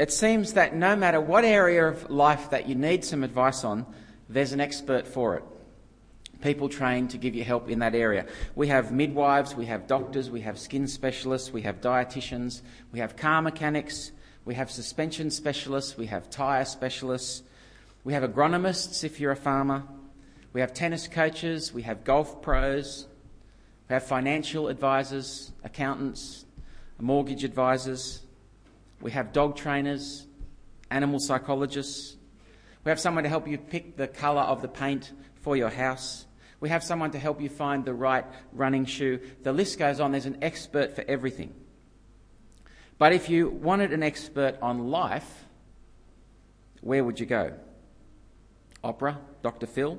it seems that no matter what area of life that you need some advice on, there's an expert for it. People trained to give you help in that area. We have midwives, we have doctors, we have skin specialists, we have dietitians, we have car mechanics, we have suspension specialists, we have tyre specialists, we have agronomists if you're a farmer, we have tennis coaches, we have golf pros, we have financial advisors, accountants, mortgage advisors, we have dog trainers, animal psychologists, we have someone to help you pick the colour of the paint for your house. We have someone to help you find the right running shoe. The list goes on. There's an expert for everything. But if you wanted an expert on life, where would you go? Oprah, Dr. Phil?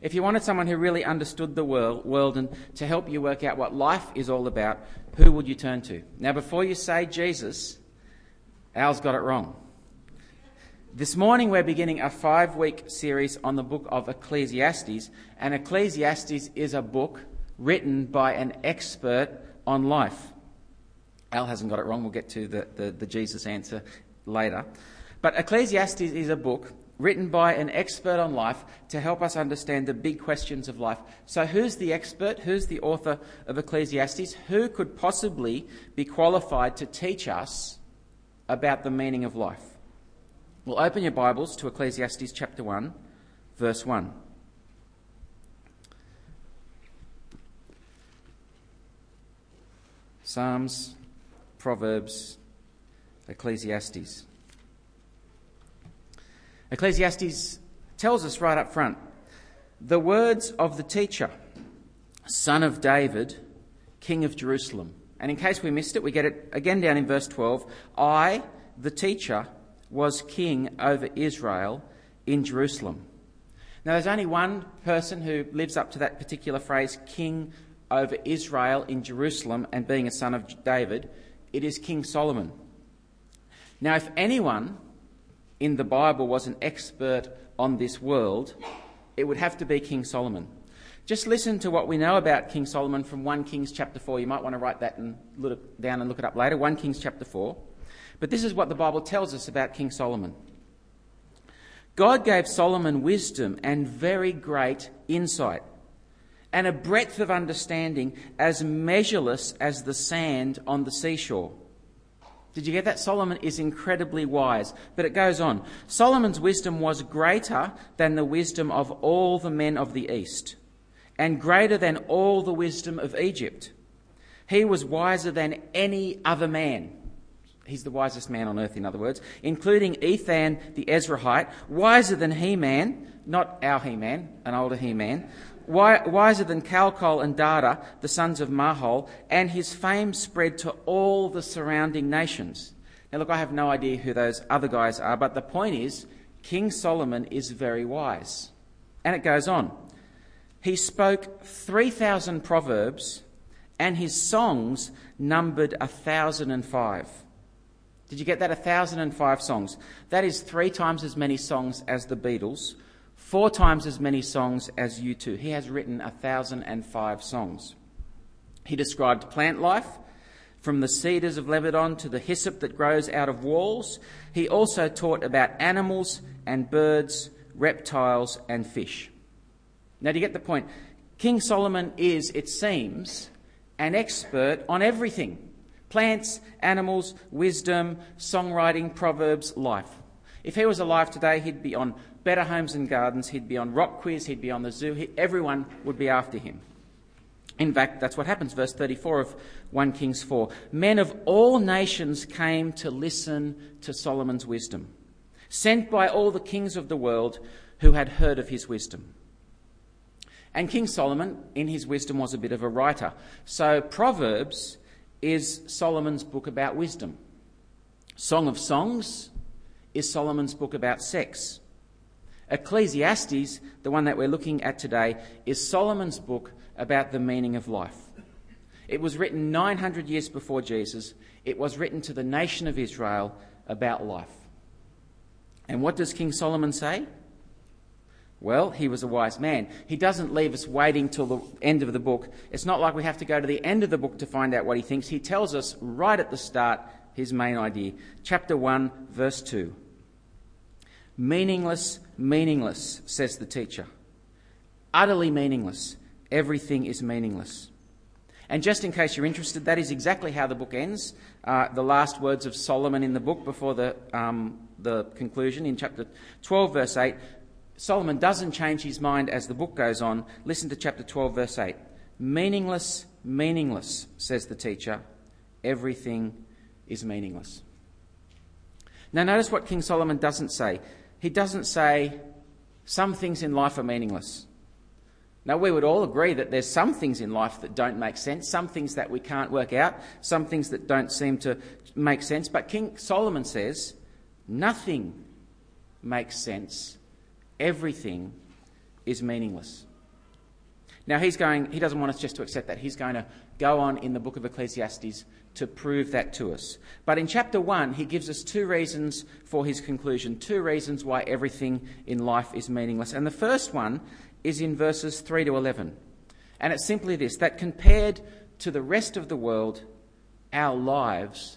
If you wanted someone who really understood the world, world and to help you work out what life is all about, who would you turn to? Now, before you say Jesus, Al's got it wrong. This morning, we're beginning a five week series on the book of Ecclesiastes, and Ecclesiastes is a book written by an expert on life. Al hasn't got it wrong. We'll get to the, the, the Jesus answer later. But Ecclesiastes is a book written by an expert on life to help us understand the big questions of life. So, who's the expert? Who's the author of Ecclesiastes? Who could possibly be qualified to teach us about the meaning of life? Well, open your Bibles to Ecclesiastes chapter 1, verse 1. Psalms Proverbs, Ecclesiastes. Ecclesiastes tells us right up front the words of the teacher, son of David, king of Jerusalem. And in case we missed it, we get it again down in verse 12. I, the teacher, was king over Israel in Jerusalem. Now, there's only one person who lives up to that particular phrase, king over Israel in Jerusalem, and being a son of David it is King Solomon. Now, if anyone in the Bible was an expert on this world, it would have to be King Solomon. Just listen to what we know about King Solomon from 1 Kings chapter 4. You might want to write that and look down and look it up later. 1 Kings chapter 4. But this is what the Bible tells us about King Solomon. God gave Solomon wisdom and very great insight and a breadth of understanding as measureless as the sand on the seashore. Did you get that? Solomon is incredibly wise. But it goes on. Solomon's wisdom was greater than the wisdom of all the men of the East, and greater than all the wisdom of Egypt. He was wiser than any other man. He's the wisest man on earth, in other words, including Ethan the Ezrahite, wiser than He Man, not our He Man, an older He Man, wiser than Calcol and Darda, the sons of Mahol, and his fame spread to all the surrounding nations. Now, look, I have no idea who those other guys are, but the point is, King Solomon is very wise. And it goes on. He spoke 3,000 proverbs, and his songs numbered 1,005. Did you get that? 1,005 songs. That is three times as many songs as the Beatles four times as many songs as U2. He has written 1,005 songs. He described plant life, from the cedars of Lebanon to the hyssop that grows out of walls. He also taught about animals and birds, reptiles and fish. Now, do you get the point? King Solomon is, it seems, an expert on everything plants, animals, wisdom, songwriting, proverbs, life. If he was alive today, he'd be on Better Homes and Gardens, he'd be on RockWiz, he'd be on the zoo, he, everyone would be after him. In fact, that's what happens, verse 34 of 1 Kings 4. Men of all nations came to listen to Solomon's wisdom, sent by all the kings of the world who had heard of his wisdom. And King Solomon, in his wisdom, was a bit of a writer. So, Proverbs is Solomon's book about wisdom. Song of Songs is Solomon's book about sex. Ecclesiastes, the one that we're looking at today, is Solomon's book about the meaning of life. It was written 900 years before Jesus. It was written to the nation of Israel about life. And what does King Solomon say? Well, he was a wise man. He doesn't leave us waiting till the end of the book. It's not like we have to go to the end of the book to find out what he thinks. He tells us right at the start his main idea. Chapter 1, verse 2. Meaningless, meaningless, says the teacher. Utterly meaningless. Everything is meaningless. And just in case you're interested, that is exactly how the book ends. Uh, the last words of Solomon in the book before the, um, the conclusion in chapter 12, verse 8. Solomon doesn't change his mind as the book goes on. Listen to chapter 12, verse 8. Meaningless, meaningless, says the teacher. Everything is meaningless. Now, notice what King Solomon doesn't say. He doesn't say, some things in life are meaningless. Now, we would all agree that there's some things in life that don't make sense, some things that we can't work out, some things that don't seem to make sense. But King Solomon says, nothing makes sense, everything is meaningless. Now, he's going, he doesn't want us just to accept that. He's going to go on in the book of Ecclesiastes to prove that to us. But in chapter 1, he gives us two reasons for his conclusion, two reasons why everything in life is meaningless. And the first one is in verses 3 to 11. And it's simply this that compared to the rest of the world, our lives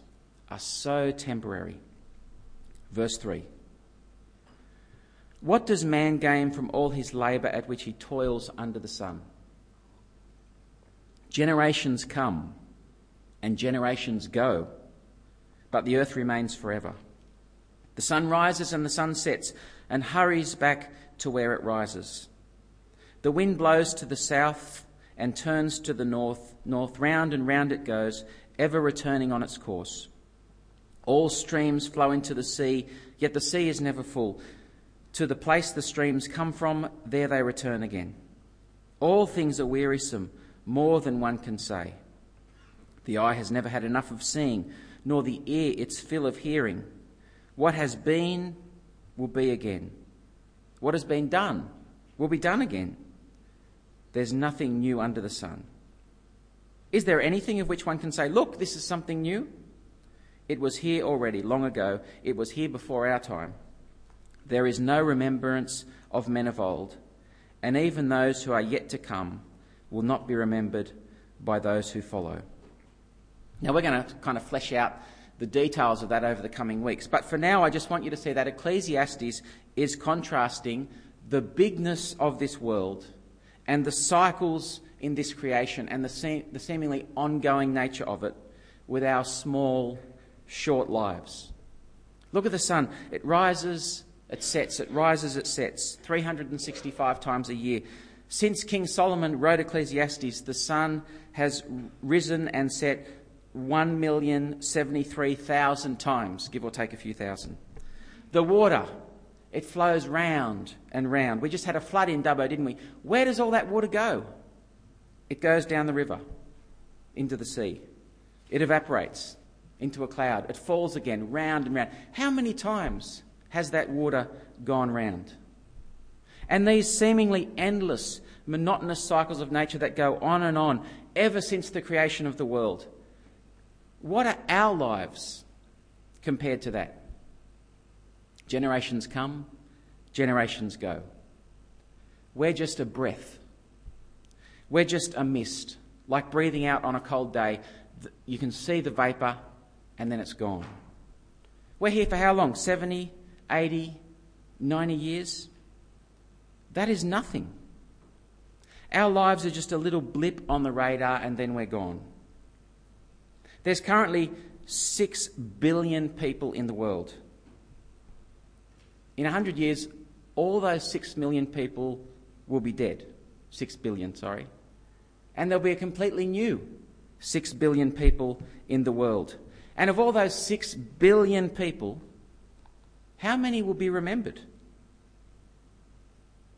are so temporary. Verse 3 What does man gain from all his labour at which he toils under the sun? Generations come and generations go, but the earth remains forever. The sun rises and the sun sets and hurries back to where it rises. The wind blows to the south and turns to the north, north, round and round it goes, ever returning on its course. All streams flow into the sea, yet the sea is never full. To the place the streams come from, there they return again. All things are wearisome, more than one can say. The eye has never had enough of seeing, nor the ear its fill of hearing. What has been will be again. What has been done will be done again. There's nothing new under the sun. Is there anything of which one can say, look, this is something new? It was here already, long ago. It was here before our time. There is no remembrance of men of old, and even those who are yet to come will not be remembered by those who follow. Now, we're going to kind of flesh out the details of that over the coming weeks. But for now, I just want you to see that Ecclesiastes is contrasting the bigness of this world and the cycles in this creation and the, se- the seemingly ongoing nature of it with our small, short lives. Look at the sun. It rises, it sets, it rises, it sets 365 times a year. Since King Solomon wrote Ecclesiastes, the sun has risen and set 1,073,000 times, give or take a few thousand. The water it flows round and round. We just had a flood in Dubbo, didn't we? Where does all that water go? It goes down the river into the sea. It evaporates into a cloud. It falls again, round and round. How many times has that water gone round? And these seemingly endless, monotonous cycles of nature that go on and on ever since the creation of the world. What are our lives compared to that? Generations come, generations go. We're just a breath. We're just a mist, like breathing out on a cold day. You can see the vapour and then it's gone. We're here for how long? 70, 80, 90 years? That is nothing. Our lives are just a little blip on the radar and then we're gone. There's currently 6 billion people in the world in 100 years, all those 6 million people will be dead. 6 billion, sorry. And there'll be a completely new 6 billion people in the world. And of all those 6 billion people, how many will be remembered?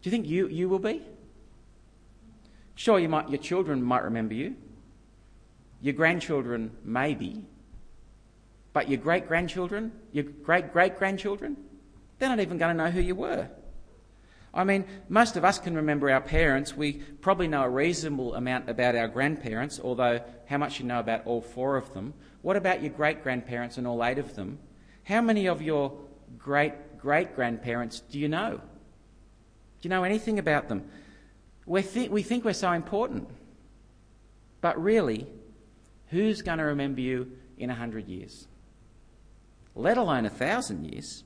Do you think you, you will be? Sure, you might, your children might remember you. Your grandchildren, maybe. But your great grandchildren, your great great grandchildren, they're not even going to know who you were. I mean, most of us can remember our parents. We probably know a reasonable amount about our grandparents, although how much you know about all four of them. What about your great grandparents and all eight of them? How many of your great great grandparents do you know? Do you know anything about them? We, th- we think we're so important. But really, who's going to remember you in a hundred years? let alone a thousand years.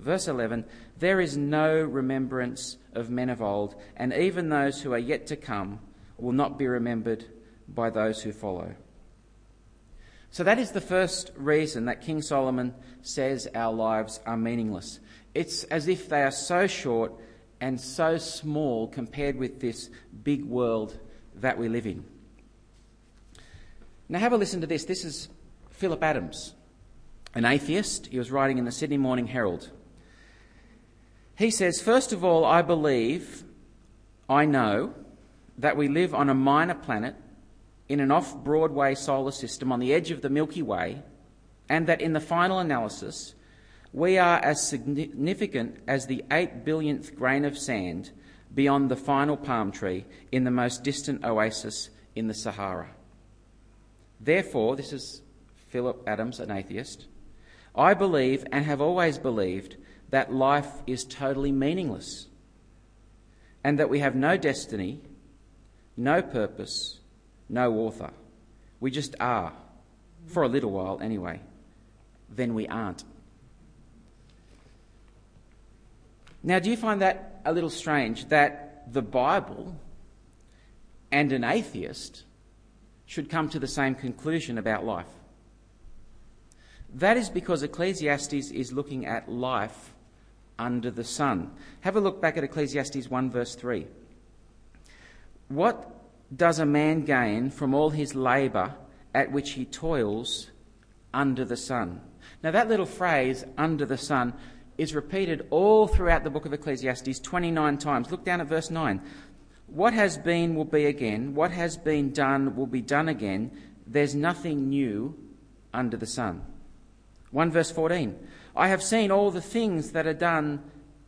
Verse 11 There is no remembrance of men of old, and even those who are yet to come will not be remembered by those who follow. So that is the first reason that King Solomon says our lives are meaningless. It's as if they are so short and so small compared with this big world that we live in. Now, have a listen to this. This is Phillip Adams, an atheist. He was writing in the Sydney Morning Herald. He says, First of all, I believe, I know, that we live on a minor planet in an off Broadway solar system on the edge of the Milky Way, and that in the final analysis, we are as significant as the eight billionth grain of sand beyond the final palm tree in the most distant oasis in the Sahara. Therefore, this is Phillip Adams, an atheist, I believe and have always believed that life is totally meaningless and that we have no destiny, no purpose, no author. We just are, for a little while anyway. Then we aren't. Now, do you find that a little strange that the Bible and an atheist should come to the same conclusion about life? That is because Ecclesiastes is looking at life under the sun. Have a look back at Ecclesiastes 1, verse 3. What does a man gain from all his labour at which he toils under the sun? Now, that little phrase, under the sun, is repeated all throughout the book of Ecclesiastes 29 times. Look down at verse 9. What has been will be again. What has been done will be done again. There's nothing new under the sun. 1 verse 14. I have seen all the things that are done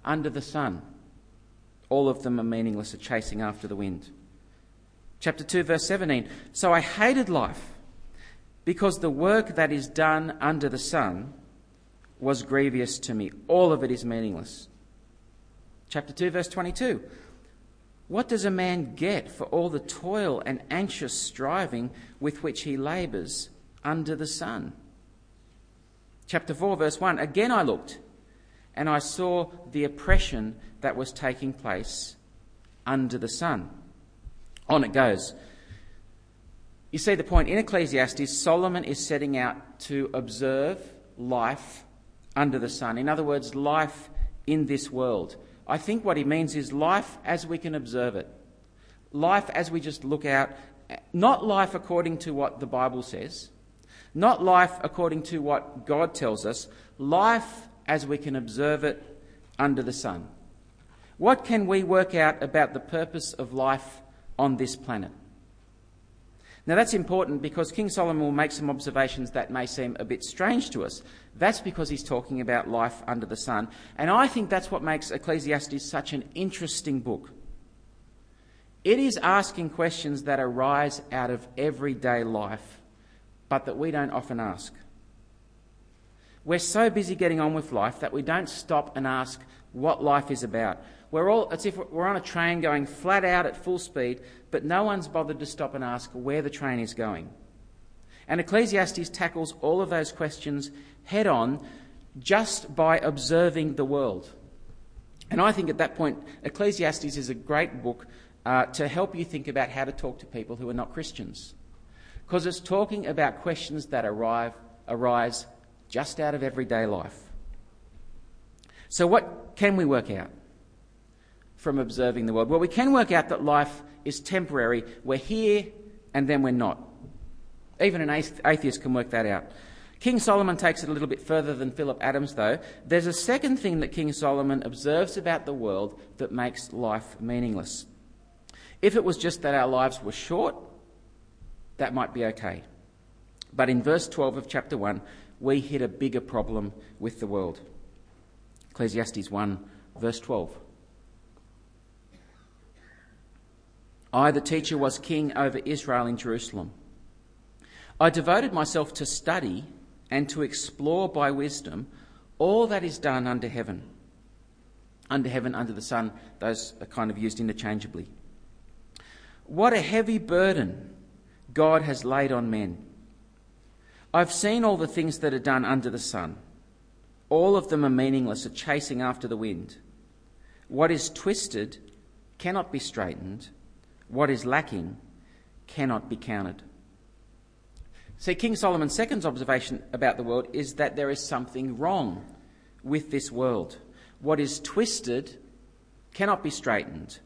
under the sun. All of them are meaningless, are chasing after the wind. Chapter 2, verse 17. So I hated life because the work that is done under the sun was grievous to me. All of it is meaningless. Chapter 2, verse 22. What does a man get for all the toil and anxious striving with which he labours under the sun? Chapter 4, verse 1 Again I looked, and I saw the oppression that was taking place under the sun. On it goes. You see the point in Ecclesiastes, Solomon is setting out to observe life under the sun. In other words, life in this world. I think what he means is life as we can observe it. Life as we just look out, not life according to what the Bible says, not life according to what God tells us, life as we can observe it under the sun. What can we work out about the purpose of life on this planet? Now, that's important because King Solomon will make some observations that may seem a bit strange to us. That's because he's talking about life under the sun. And I think that's what makes Ecclesiastes such an interesting book. It is asking questions that arise out of everyday life but that we don't often ask. We're so busy getting on with life that we don't stop and ask what life is about. We're all, it's if we're on a train going flat out at full speed, but no one's bothered to stop and ask where the train is going. And Ecclesiastes tackles all of those questions head on just by observing the world. And I think at that point, Ecclesiastes is a great book uh, to help you think about how to talk to people who are not Christians because it's talking about questions that arrive, arise just out of everyday life. So, what can we work out from observing the world? Well, we can work out that life is temporary. We're here and then we're not. Even an atheist can work that out. King Solomon takes it a little bit further than Phillip Adams, though. There's a second thing that King Solomon observes about the world that makes life meaningless. If it was just that our lives were short, that might be okay. But in verse 12 of chapter 1, we hit a bigger problem with the world. Ecclesiastes 1, verse 12. I, the teacher, was king over Israel in Jerusalem. I devoted myself to study and to explore by wisdom all that is done under heaven. Under heaven, under the sun, those are kind of used interchangeably. What a heavy burden God has laid on men. I've seen all the things that are done under the sun All of them are meaningless, are chasing after the wind. What is twisted cannot be straightened. What is lacking cannot be counted. See, King Solomon's second observation about the world is that there is something wrong with this world. What is twisted cannot be straightened.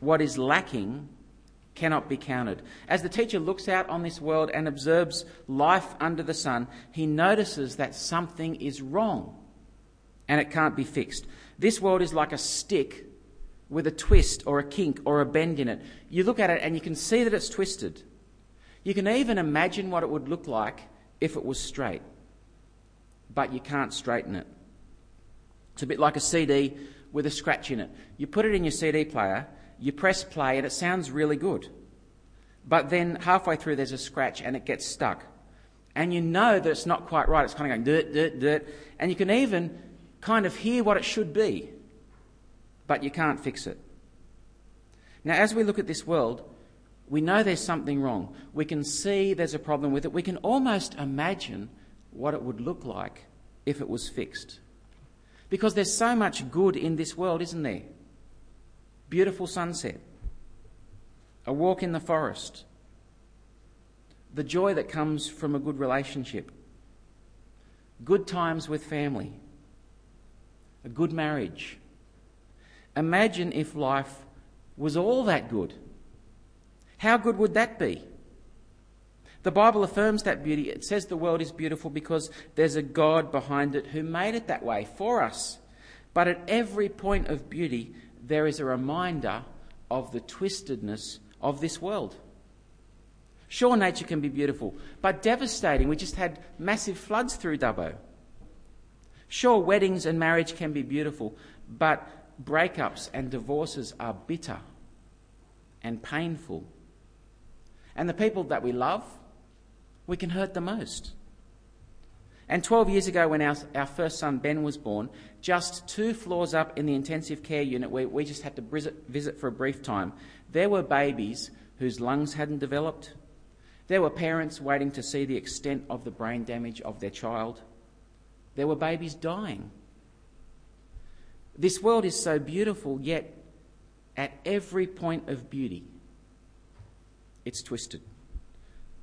What is lacking cannot be counted. As the teacher looks out on this world and observes life under the sun, he notices that something is wrong and it can't be fixed. This world is like a stick with a twist or a kink or a bend in it. You look at it and you can see that it's twisted. You can even imagine what it would look like if it was straight, but you can't straighten it. It's a bit like a CD with a scratch in it. You put it in your CD player, you press play, and it sounds really good. But then halfway through, there's a scratch and it gets stuck. And you know that it's not quite right. It's kind of going dirt, dirt, dirt. And you can even kind of hear what it should be, but you can't fix it. Now, as we look at this world, we know there's something wrong. We can see there's a problem with it. We can almost imagine what it would look like if it was fixed. Because there's so much good in this world, isn't there? Beautiful sunset, a walk in the forest, the joy that comes from a good relationship, good times with family, a good marriage. Imagine if life was all that good. How good would that be? The Bible affirms that beauty. It says the world is beautiful because there's a God behind it who made it that way for us. But at every point of beauty, there is a reminder of the twistedness of this world. Sure, nature can be beautiful, but devastating. We just had massive floods through Dubbo. Sure, weddings and marriage can be beautiful, but breakups and divorces are bitter and painful. And the people that we love, we can hurt the most. And 12 years ago, when our, our first son Ben was born, just two floors up in the intensive care unit where we just had to visit, visit for a brief time, there were babies whose lungs hadn't developed. There were parents waiting to see the extent of the brain damage of their child. There were babies dying. This world is so beautiful, yet at every point of beauty, it's twisted.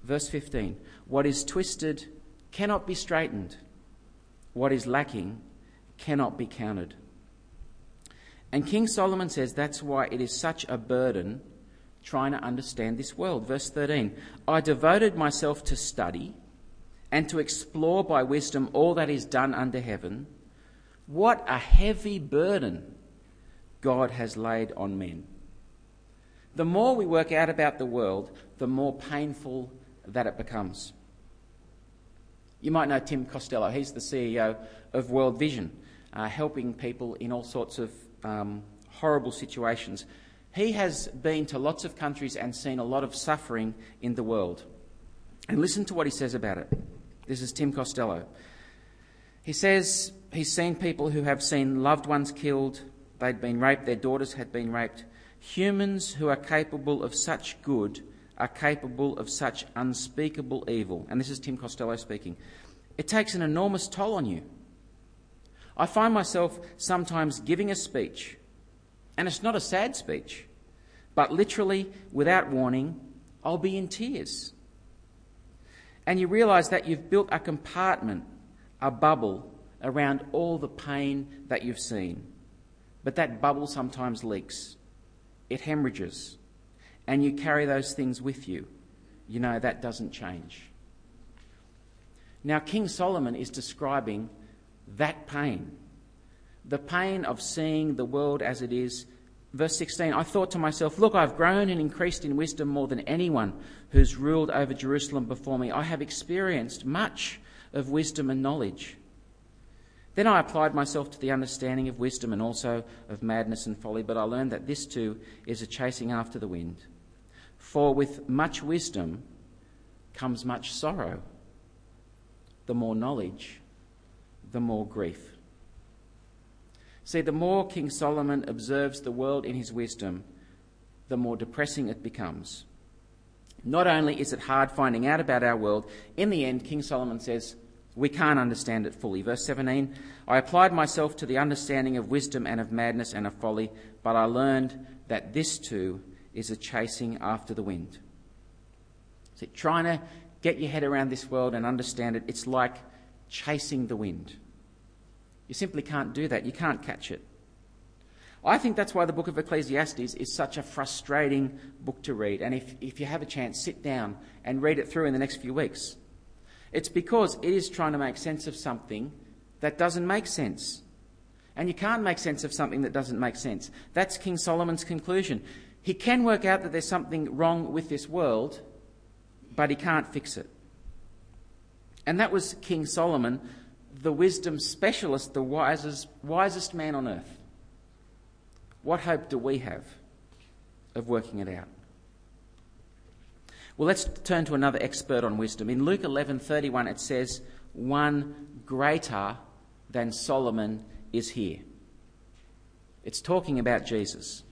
Verse 15 What is twisted cannot be straightened, what is lacking cannot be counted. And King Solomon says that's why it is such a burden trying to understand this world. Verse 13 I devoted myself to study and to explore by wisdom all that is done under heaven, what a heavy burden God has laid on men. The more we work out about the world, the more painful that it becomes. You might know Tim Costello, he's the CEO of World Vision, uh, helping people in all sorts of um, horrible situations. He has been to lots of countries and seen a lot of suffering in the world. And listen to what he says about it. This is Tim Costello. He says he's seen people who have seen loved ones killed, they'd been raped, their daughters had been raped. Humans who are capable of such good are capable of such unspeakable evil. And this is Tim Costello speaking. It takes an enormous toll on you. I find myself sometimes giving a speech, and it's not a sad speech, but literally, without warning, I'll be in tears and you realize that you've built a compartment, a bubble, around all the pain that you've seen. But that bubble sometimes leaks, it hemorrhages, and you carry those things with you. You know that doesn't change. Now, King Solomon is describing that pain the pain of seeing the world as it is Verse 16 I thought to myself, Look, I've grown and increased in wisdom more than anyone who's ruled over Jerusalem before me. I have experienced much of wisdom and knowledge. Then I applied myself to the understanding of wisdom and also of madness and folly, but I learned that this too is a chasing after the wind. For with much wisdom comes much sorrow. The more knowledge, the more grief. See, the more King Solomon observes the world in his wisdom, the more depressing it becomes. Not only is it hard finding out about our world, in the end, King Solomon says, we can't understand it fully. Verse 17 I applied myself to the understanding of wisdom and of madness and of folly, but I learned that this too is a chasing after the wind. See, trying to get your head around this world and understand it, it's like chasing the wind. You simply can't do that. You can't catch it. I think that's why the book of Ecclesiastes is such a frustrating book to read. And if, if you have a chance, sit down and read it through in the next few weeks. It's because it is trying to make sense of something that doesn't make sense. And you can't make sense of something that doesn't make sense. That's King Solomon's conclusion. He can work out that there's something wrong with this world, but he can't fix it. And that was King Solomon, the wisdom specialist, the wisest, wisest man on earth. What hope do we have of working it out? Well, let's turn to another expert on wisdom. In Luke 11:31 it says, "One greater than Solomon is here." It's talking about Jesus.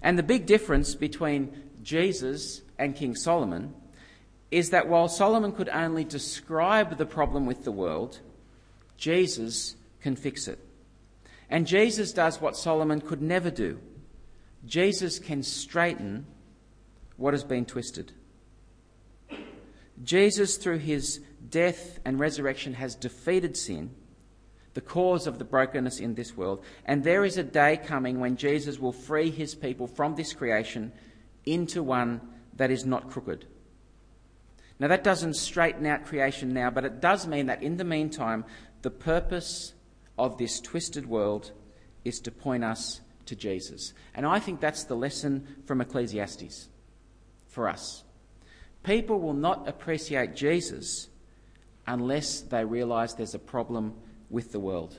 And the big difference between Jesus and King Solomon is that while Solomon could only describe the problem with the world, Jesus can fix it. And Jesus does what Solomon could never do. Jesus can straighten what has been twisted. Jesus, through his death and resurrection, has defeated sin, the cause of the brokenness in this world. And there is a day coming when Jesus will free his people from this creation into one that is not crooked. Now, that doesn't straighten out creation now, but it does mean that in the meantime, the purpose of this twisted world is to point us to Jesus. And I think that's the lesson from Ecclesiastes for us. People will not appreciate Jesus unless they realise there's a problem with the world.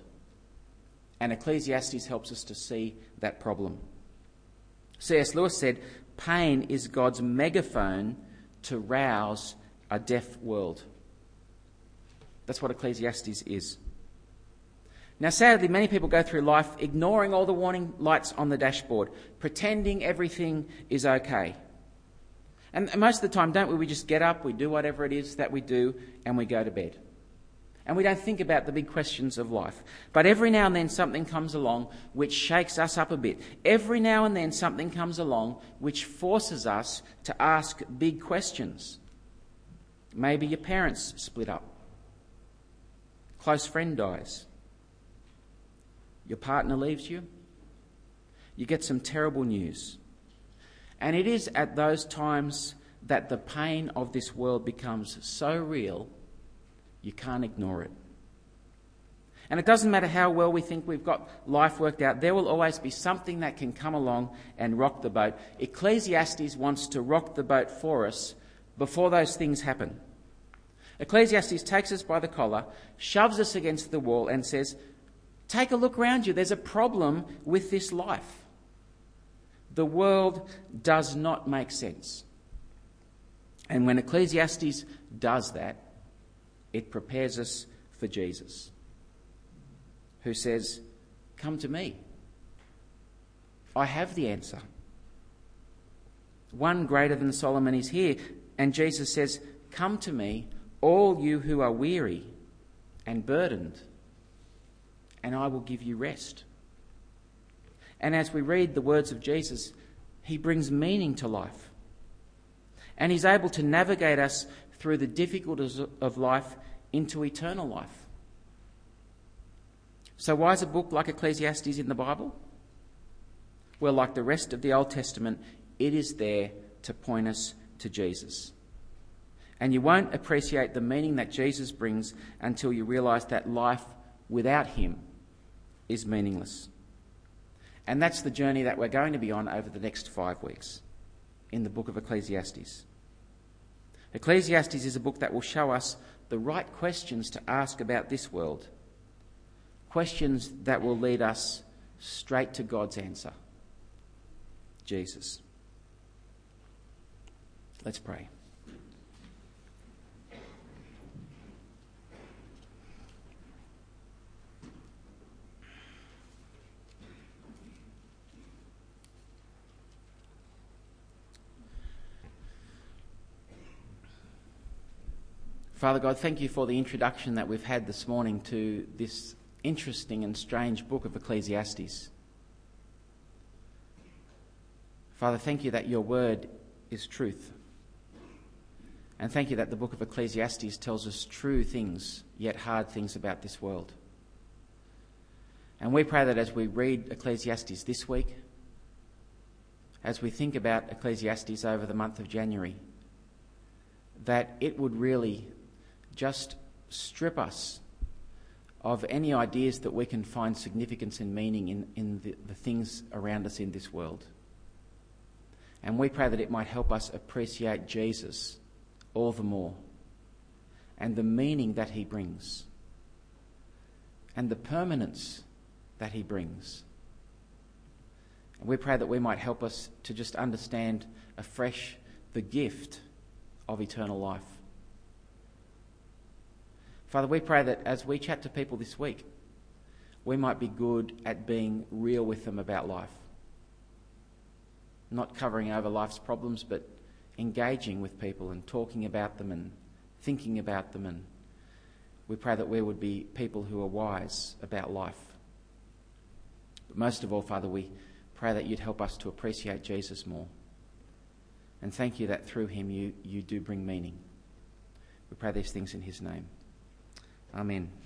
And Ecclesiastes helps us to see that problem. C.S. Lewis said, Pain is God's megaphone to rouse a deaf world. That's what Ecclesiastes is. Now, sadly, many people go through life ignoring all the warning lights on the dashboard, pretending everything is okay. And most of the time, don't we? We just get up, we do whatever it is that we do, and we go to bed. And we don't think about the big questions of life. But every now and then, something comes along which shakes us up a bit. Every now and then, something comes along which forces us to ask big questions. Maybe your parents split up, close friend dies your partner leaves you, you get some terrible news. And it is at those times that the pain of this world becomes so real, you can't ignore it. And it doesn't matter how well we think we've got life worked out, there will always be something that can come along and rock the boat. Ecclesiastes wants to rock the boat for us before those things happen. Ecclesiastes takes us by the collar, shoves us against the wall, and says, Take a look around you. There's a problem with this life. The world does not make sense. And when Ecclesiastes does that, it prepares us for Jesus, who says, Come to me. I have the answer. One greater than Solomon is here. And Jesus says, Come to me, all you who are weary and burdened and I will give you rest. And as we read the words of Jesus, he brings meaning to life. And he's able to navigate us through the difficulties of life into eternal life. So, why is a book like Ecclesiastes in the Bible? Well, like the rest of the Old Testament, it is there to point us to Jesus. And you won't appreciate the meaning that Jesus brings until you realise that life without him is meaningless. And that's the journey that we're going to be on over the next five weeks in the book of Ecclesiastes. Ecclesiastes is a book that will show us the right questions to ask about this world, questions that will lead us straight to God's answer Jesus. Let's pray. Father God, thank you for the introduction that we've had this morning to this interesting and strange book of Ecclesiastes. Father, thank you that your word is truth. And thank you that the book of Ecclesiastes tells us true things, yet hard things about this world. And we pray that as we read Ecclesiastes this week, as we think about Ecclesiastes over the month of January, that it would really just strip us of any ideas that we can find significance and meaning in, in the, the things around us in this world. And we pray that it might help us appreciate Jesus all the more and the meaning that he brings and the permanence that he brings. And we pray that we might help us to just understand afresh the gift of eternal life. Father, we pray that as we chat to people this week, we might be good at being real with them about life. Not covering over life's problems, but engaging with people and talking about them and thinking about them. And we pray that we would be people who are wise about life. But most of all, Father, we pray that you'd help us to appreciate Jesus more. And thank you that through him you, you do bring meaning. We pray these things in his name. Amen.